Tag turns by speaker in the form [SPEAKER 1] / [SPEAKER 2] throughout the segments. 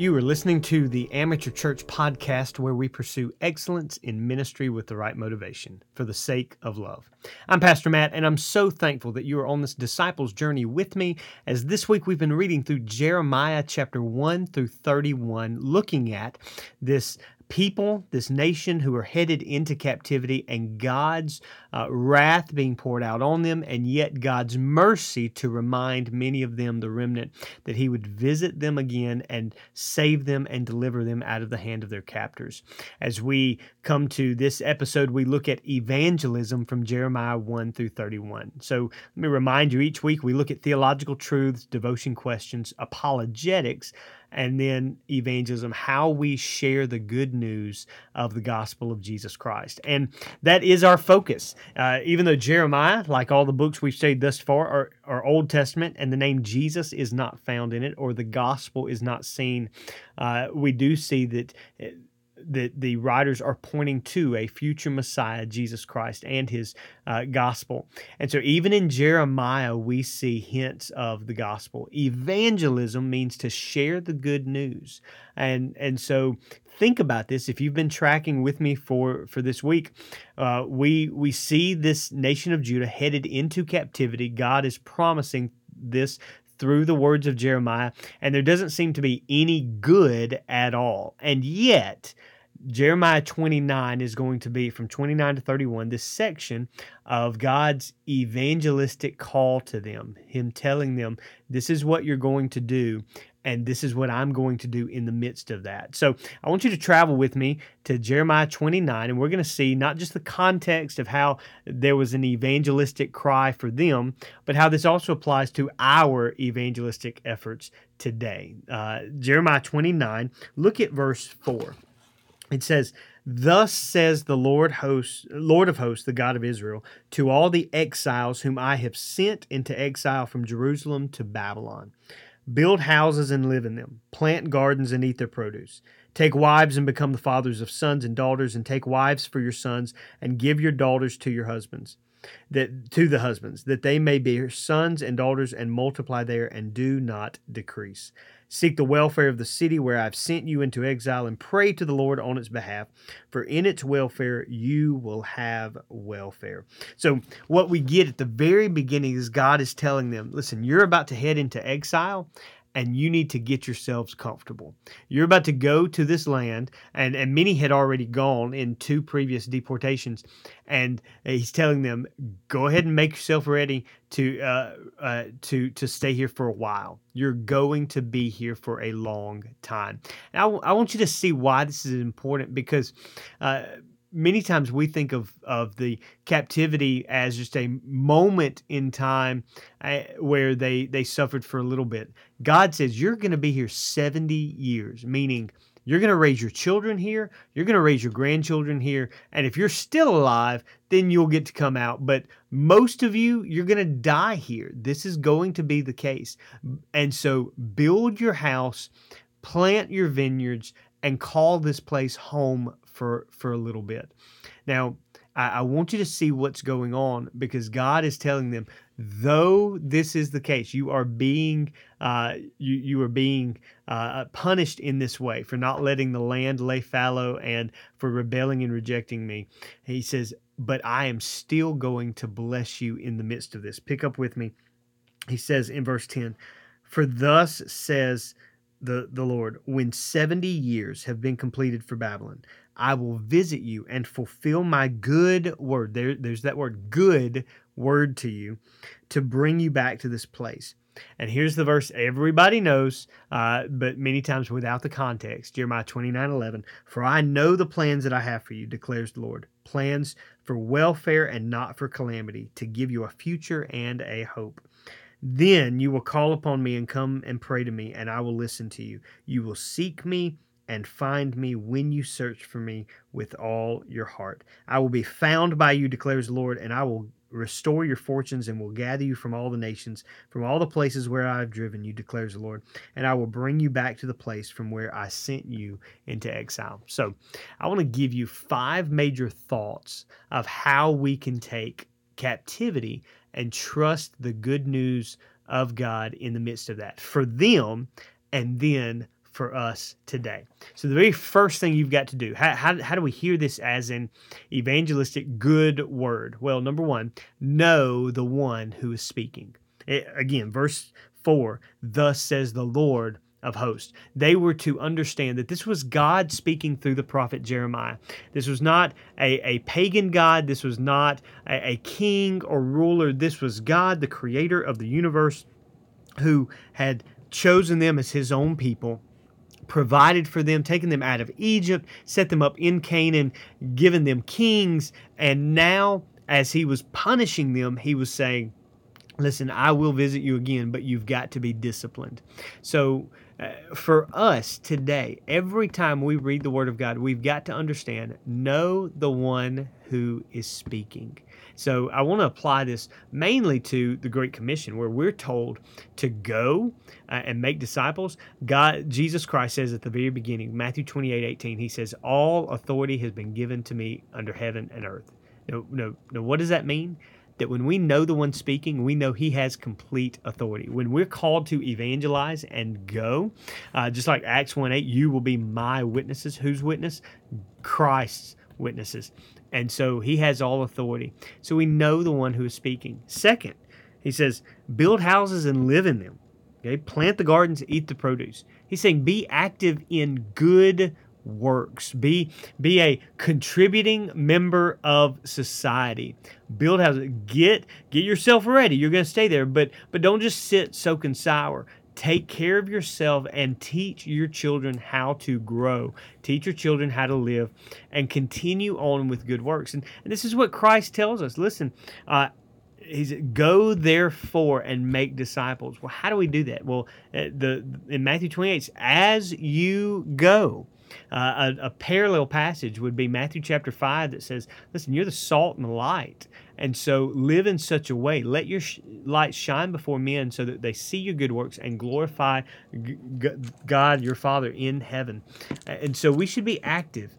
[SPEAKER 1] You are listening to the Amateur Church podcast where we pursue excellence in ministry with the right motivation for the sake of love. I'm Pastor Matt, and I'm so thankful that you are on this disciples journey with me as this week we've been reading through Jeremiah chapter 1 through 31, looking at this people, this nation who are headed into captivity, and God's uh, wrath being poured out on them, and yet God's mercy to remind many of them, the remnant, that He would visit them again and save them and deliver them out of the hand of their captors. As we come to this episode, we look at evangelism from Jeremiah 1 through 31. So let me remind you each week we look at theological truths, devotion questions, apologetics and then evangelism, how we share the good news of the gospel of Jesus Christ. And that is our focus. Uh, even though Jeremiah, like all the books we've studied thus far, are, are Old Testament and the name Jesus is not found in it or the gospel is not seen, uh, we do see that that the writers are pointing to a future Messiah, Jesus Christ, and his uh, gospel. And so, even in Jeremiah, we see hints of the gospel. Evangelism means to share the good news. And, and so, think about this. If you've been tracking with me for, for this week, uh, we, we see this nation of Judah headed into captivity. God is promising this through the words of Jeremiah, and there doesn't seem to be any good at all. And yet, Jeremiah 29 is going to be from 29 to 31, this section of God's evangelistic call to them, Him telling them, This is what you're going to do, and this is what I'm going to do in the midst of that. So I want you to travel with me to Jeremiah 29, and we're going to see not just the context of how there was an evangelistic cry for them, but how this also applies to our evangelistic efforts today. Uh, Jeremiah 29, look at verse 4 it says, Thus says the Lord host, Lord of hosts, the God of Israel, to all the exiles whom I have sent into exile from Jerusalem to Babylon. Build houses and live in them, plant gardens and eat their produce. Take wives and become the fathers of sons and daughters, and take wives for your sons, and give your daughters to your husbands, that to the husbands, that they may be your sons and daughters, and multiply there, and do not decrease. Seek the welfare of the city where I've sent you into exile and pray to the Lord on its behalf, for in its welfare you will have welfare. So, what we get at the very beginning is God is telling them, listen, you're about to head into exile and you need to get yourselves comfortable. You're about to go to this land, and, and many had already gone in two previous deportations. And he's telling them, go ahead and make yourself ready to uh, uh, to to stay here for a while. You're going to be here for a long time. And I, w- I want you to see why this is important because. Uh, many times we think of of the captivity as just a moment in time uh, where they they suffered for a little bit. God says you're going to be here 70 years, meaning you're going to raise your children here, you're going to raise your grandchildren here, and if you're still alive, then you'll get to come out. But most of you, you're going to die here. This is going to be the case. And so build your house, plant your vineyards, and call this place home for for a little bit. Now, I, I want you to see what's going on because God is telling them, though this is the case, you are being uh, you you are being uh, punished in this way for not letting the land lay fallow and for rebelling and rejecting me. He says, but I am still going to bless you in the midst of this. Pick up with me. He says in verse 10, For thus says the, the Lord, when 70 years have been completed for Babylon, I will visit you and fulfill my good word. There, there's that word, good word to you, to bring you back to this place. And here's the verse everybody knows, uh, but many times without the context Jeremiah 29 11. For I know the plans that I have for you, declares the Lord plans for welfare and not for calamity, to give you a future and a hope. Then you will call upon me and come and pray to me, and I will listen to you. You will seek me and find me when you search for me with all your heart. I will be found by you, declares the Lord, and I will restore your fortunes and will gather you from all the nations, from all the places where I have driven you, declares the Lord, and I will bring you back to the place from where I sent you into exile. So I want to give you five major thoughts of how we can take captivity and trust the good news of God in the midst of that for them and then for us today. So, the very first thing you've got to do, how, how, how do we hear this as an evangelistic good word? Well, number one, know the one who is speaking. It, again, verse 4 Thus says the Lord of hosts. They were to understand that this was God speaking through the prophet Jeremiah. This was not a, a pagan God. This was not a, a king or ruler. This was God, the creator of the universe, who had chosen them as his own people provided for them, taken them out of Egypt, set them up in Canaan, given them kings, and now as he was punishing them, he was saying, Listen, I will visit you again, but you've got to be disciplined. So, for us today, every time we read the Word of God, we've got to understand know the one who is speaking. So, I want to apply this mainly to the Great Commission, where we're told to go uh, and make disciples. God, Jesus Christ says at the very beginning, Matthew 28 18, He says, All authority has been given to me under heaven and earth. No, no, no. What does that mean? That when we know the one speaking, we know he has complete authority. When we're called to evangelize and go, uh, just like Acts 1 8, you will be my witnesses. Whose witness? Christ's witnesses. And so he has all authority. So we know the one who is speaking. Second, he says, build houses and live in them. Okay, plant the gardens, eat the produce. He's saying be active in good works. Be be a contributing member of society. Build houses. Get get yourself ready. You're going to stay there, but but don't just sit soaking sour. Take care of yourself and teach your children how to grow. Teach your children how to live and continue on with good works. And, and this is what Christ tells us. Listen, uh, he's go therefore and make disciples. Well, how do we do that? Well, uh, the in Matthew 28, as you go. Uh, a, a, parallel passage would be Matthew chapter 5 that says, Listen, you're the salt and the light. And so live in such a way. Let your sh- light shine before men so that they see your good works and glorify g- God, your Father, in heaven. And so we should be active.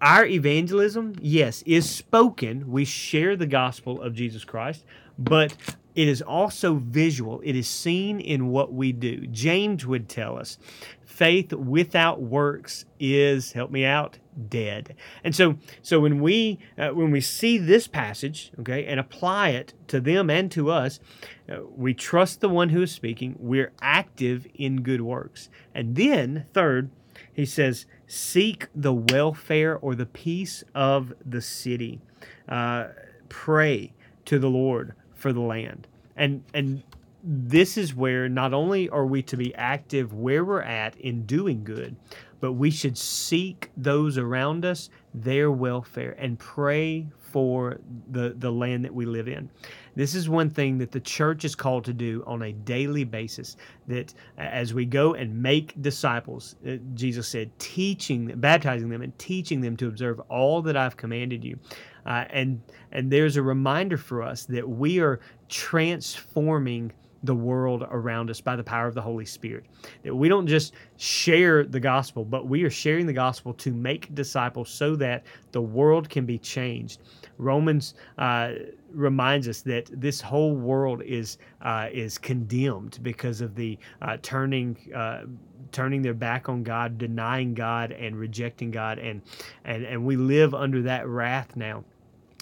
[SPEAKER 1] Our evangelism, yes, is spoken. We share the gospel of Jesus Christ, but it is also visual. It is seen in what we do. James would tell us faith without works is help me out dead. And so so when we uh, when we see this passage okay and apply it to them and to us uh, we trust the one who is speaking. We're active in good works. And then third he says seek the welfare or the peace of the city. Uh, pray to the lord for the land and and this is where not only are we to be active where we're at in doing good, but we should seek those around us, their welfare, and pray for the, the land that we live in. This is one thing that the church is called to do on a daily basis. That as we go and make disciples, uh, Jesus said, teaching, baptizing them, and teaching them to observe all that I've commanded you. Uh, and and there's a reminder for us that we are transforming the world around us by the power of the Holy Spirit. That we don't just share the gospel, but we are sharing the gospel to make disciples so that the world can be changed. Romans uh, reminds us that this whole world is uh, is condemned because of the uh, turning uh, turning their back on God, denying God, and rejecting God, and and and we live under that wrath now.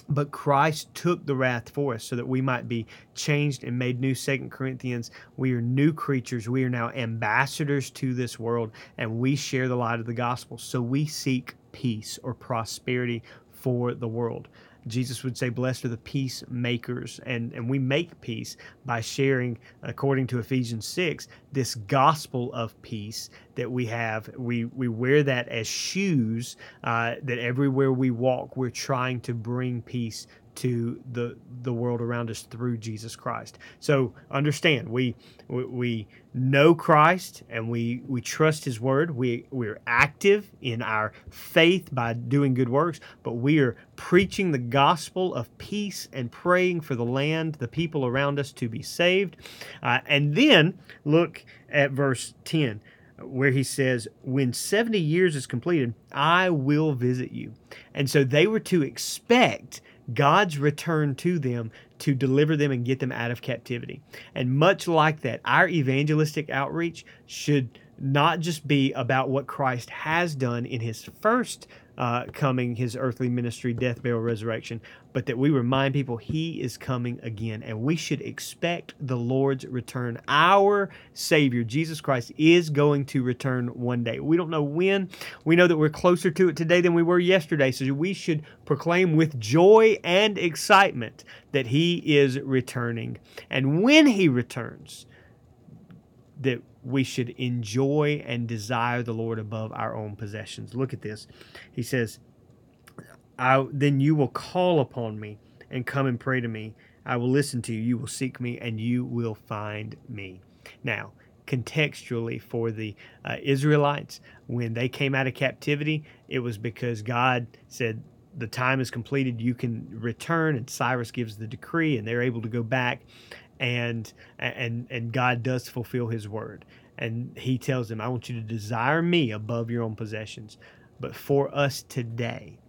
[SPEAKER 1] But Christ took the wrath for us so that we might be changed and made new. Second Corinthians, we are new creatures. We are now ambassadors to this world, and we share the light of the gospel. So we seek peace or prosperity for the world. Jesus would say, Blessed are the peacemakers. And, and we make peace by sharing, according to Ephesians 6, this gospel of peace that we have. We, we wear that as shoes, uh, that everywhere we walk, we're trying to bring peace to the the world around us through Jesus Christ. So understand, we we know Christ and we we trust His word. We we're active in our faith by doing good works, but we are preaching the gospel of peace and praying for the land, the people around us to be saved. Uh, and then look at verse ten where he says, When 70 years is completed, I will visit you. And so they were to expect God's return to them to deliver them and get them out of captivity. And much like that, our evangelistic outreach should not just be about what Christ has done in his first uh, coming, his earthly ministry, death, burial, resurrection, but that we remind people he is coming again. And we should expect the Lord's return. Our Savior, Jesus Christ, is going to return one day. We don't know when. We know that we're closer to it today than we were yesterday. So we should proclaim with joy and excitement that he is returning. And when he returns, that we should enjoy and desire the Lord above our own possessions. Look at this. He says, I, Then you will call upon me and come and pray to me. I will listen to you. You will seek me and you will find me. Now, contextually for the uh, Israelites, when they came out of captivity, it was because God said, the time is completed, you can return, and Cyrus gives the decree, and they're able to go back and and and God does fulfill his word. And he tells them, I want you to desire me above your own possessions. But for us today,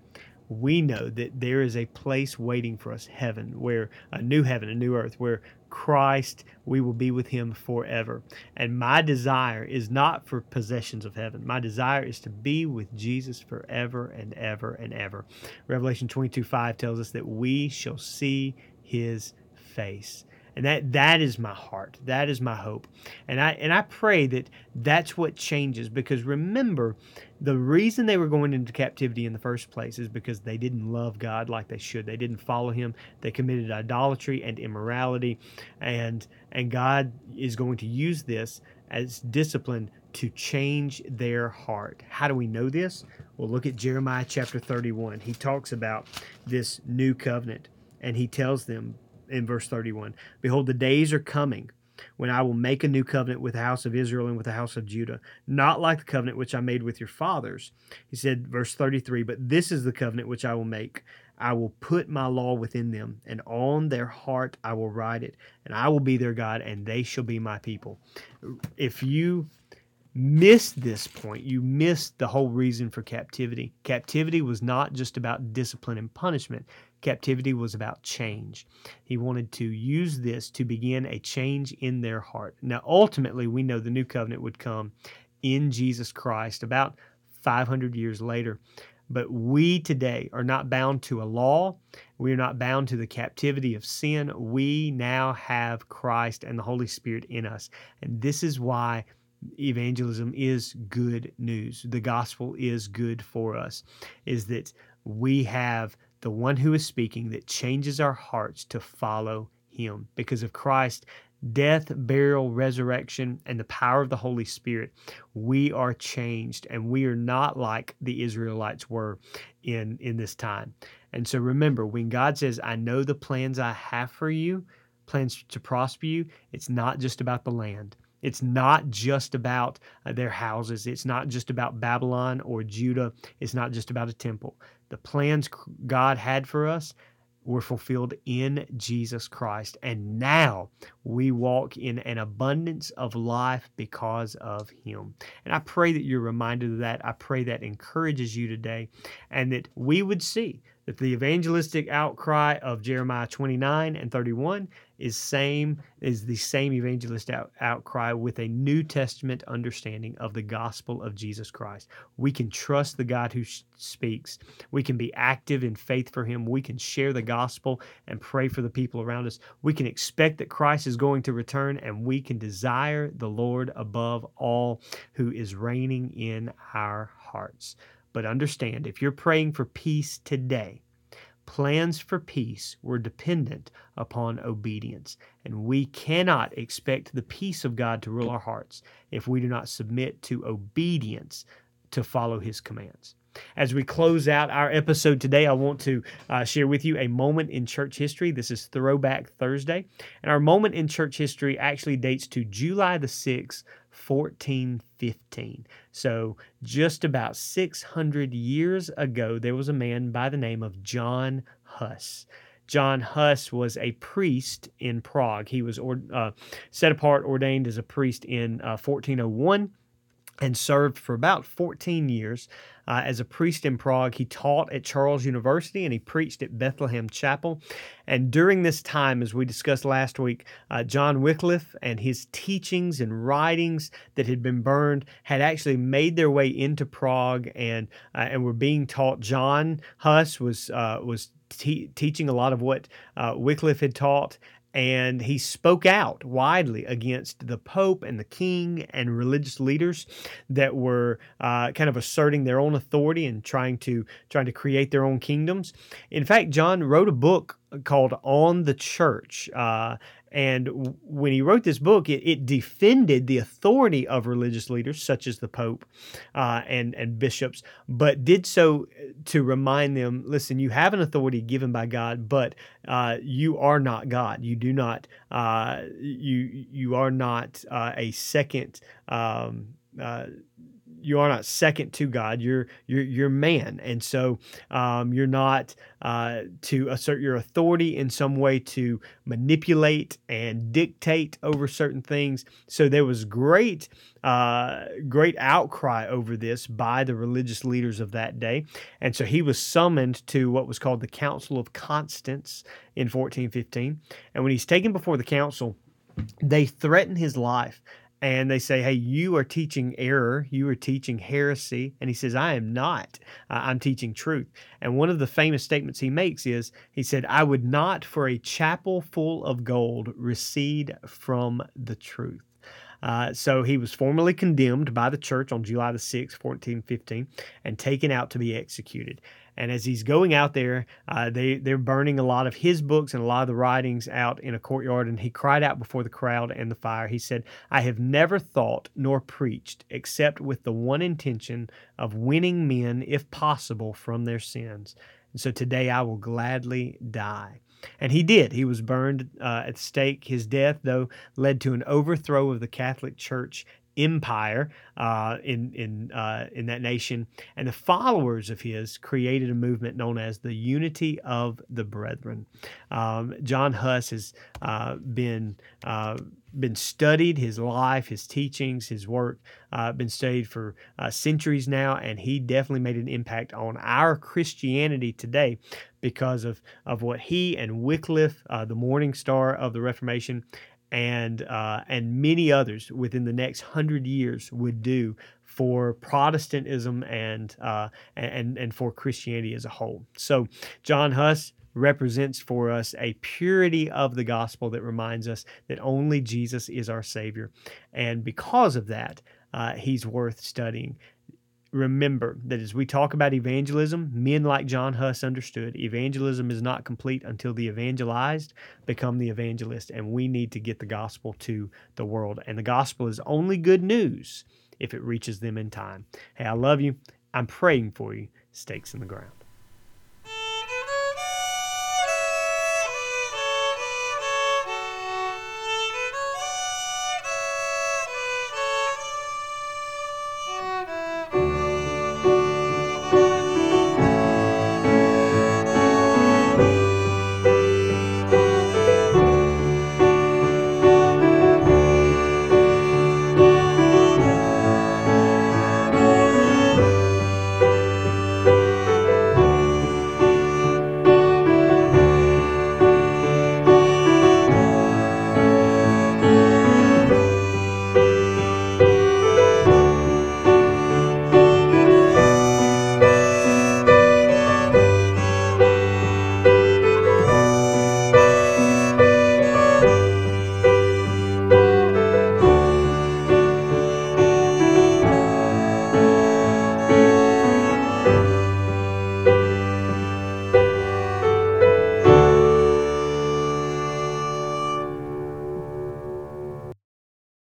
[SPEAKER 1] we know that there is a place waiting for us, heaven, where a new heaven, a new earth, where Christ, we will be with him forever. And my desire is not for possessions of heaven. My desire is to be with Jesus forever and ever and ever. Revelation 22 5 tells us that we shall see his face and that that is my heart. That is my hope. And i and i pray that that's what changes because remember the reason they were going into captivity in the first place is because they didn't love god like they should. They didn't follow him. They committed idolatry and immorality. And and god is going to use this as discipline to change their heart. How do we know this? Well look at jeremiah chapter 31 he talks about this new covenant and he tells them in verse 31 Behold, the days are coming when I will make a new covenant with the house of Israel and with the house of Judah, not like the covenant which I made with your fathers. He said, verse 33 But this is the covenant which I will make. I will put my law within them, and on their heart I will write it, and I will be their God, and they shall be my people. If you miss this point, you miss the whole reason for captivity. Captivity was not just about discipline and punishment, captivity was about change. He wanted to use this to begin a change in their heart. Now, ultimately, we know the new covenant would come in Jesus Christ about 500 years later. But we today are not bound to a law. We are not bound to the captivity of sin. We now have Christ and the Holy Spirit in us. And this is why evangelism is good news. The gospel is good for us, is that we have the one who is speaking that changes our hearts to follow him. Because of Christ, death, burial, resurrection, and the power of the Holy Spirit, we are changed and we are not like the Israelites were in, in this time. And so remember, when God says, I know the plans I have for you, plans to prosper you, it's not just about the land. It's not just about uh, their houses. It's not just about Babylon or Judah. It's not just about a temple. The plans God had for us were fulfilled in Jesus Christ. And now we walk in an abundance of life because of Him. And I pray that you're reminded of that. I pray that encourages you today and that we would see that the evangelistic outcry of Jeremiah 29 and 31 is same is the same evangelist out, outcry with a New Testament understanding of the gospel of Jesus Christ. We can trust the God who speaks. We can be active in faith for him. We can share the gospel and pray for the people around us. We can expect that Christ is going to return and we can desire the Lord above all who is reigning in our hearts. But understand, if you're praying for peace today, plans for peace were dependent upon obedience. And we cannot expect the peace of God to rule our hearts if we do not submit to obedience to follow his commands. As we close out our episode today, I want to uh, share with you a moment in church history. This is Throwback Thursday. And our moment in church history actually dates to July the 6th, 1415. So, just about 600 years ago, there was a man by the name of John Huss. John Huss was a priest in Prague. He was or, uh, set apart, ordained as a priest in uh, 1401 and served for about 14 years uh, as a priest in Prague. He taught at Charles University and he preached at Bethlehem Chapel. And during this time, as we discussed last week, uh, John Wycliffe and his teachings and writings that had been burned had actually made their way into Prague and uh, and were being taught. John Huss was uh, was teaching a lot of what uh, Wycliffe had taught, and he spoke out widely against the Pope and the King and religious leaders that were uh, kind of asserting their own authority and trying to trying to create their own kingdoms. In fact, John wrote a book called On the Church, uh, and when he wrote this book, it, it, defended the authority of religious leaders such as the Pope uh, and, and bishops, but did so to remind them listen, you have an authority given by God, but uh, you are not God. You do not, uh, you, you are not uh, a second. Um, uh, you are not second to God. You're you're you're man, and so um, you're not uh, to assert your authority in some way to manipulate and dictate over certain things. So there was great uh, great outcry over this by the religious leaders of that day, and so he was summoned to what was called the Council of Constance in 1415. And when he's taken before the council, they threaten his life and they say, Hey, you are teaching error. You are teaching heresy. And he says, I am not. Uh, I'm teaching truth. And one of the famous statements he makes is, He said, I would not for a chapel full of gold recede from the truth. Uh, so he was formally condemned by the church on July the 6th, 1415, and taken out to be executed. And as he's going out there, uh, they they're burning a lot of his books and a lot of the writings out in a courtyard. And he cried out before the crowd and the fire. He said, "I have never thought nor preached except with the one intention of winning men, if possible, from their sins. And so today I will gladly die." And he did. He was burned uh, at stake. His death, though, led to an overthrow of the Catholic Church empire uh, in in uh, in that nation, and the followers of his created a movement known as the Unity of the Brethren. Um, John Huss has uh, been uh, been studied his life, his teachings, his work, uh, been studied for uh, centuries now, and he definitely made an impact on our Christianity today because of of what he and Wycliffe, the Morning Star of the Reformation, and uh, and many others within the next hundred years would do for Protestantism and uh, and and for Christianity as a whole. So John Huss represents for us a purity of the gospel that reminds us that only Jesus is our Savior, and because of that, uh, he's worth studying remember that as we talk about evangelism, men like John Huss understood evangelism is not complete until the evangelized become the evangelist, and we need to get the gospel to the world. And the gospel is only good news if it reaches them in time. Hey, I love you. I'm praying for you. Stakes in the ground.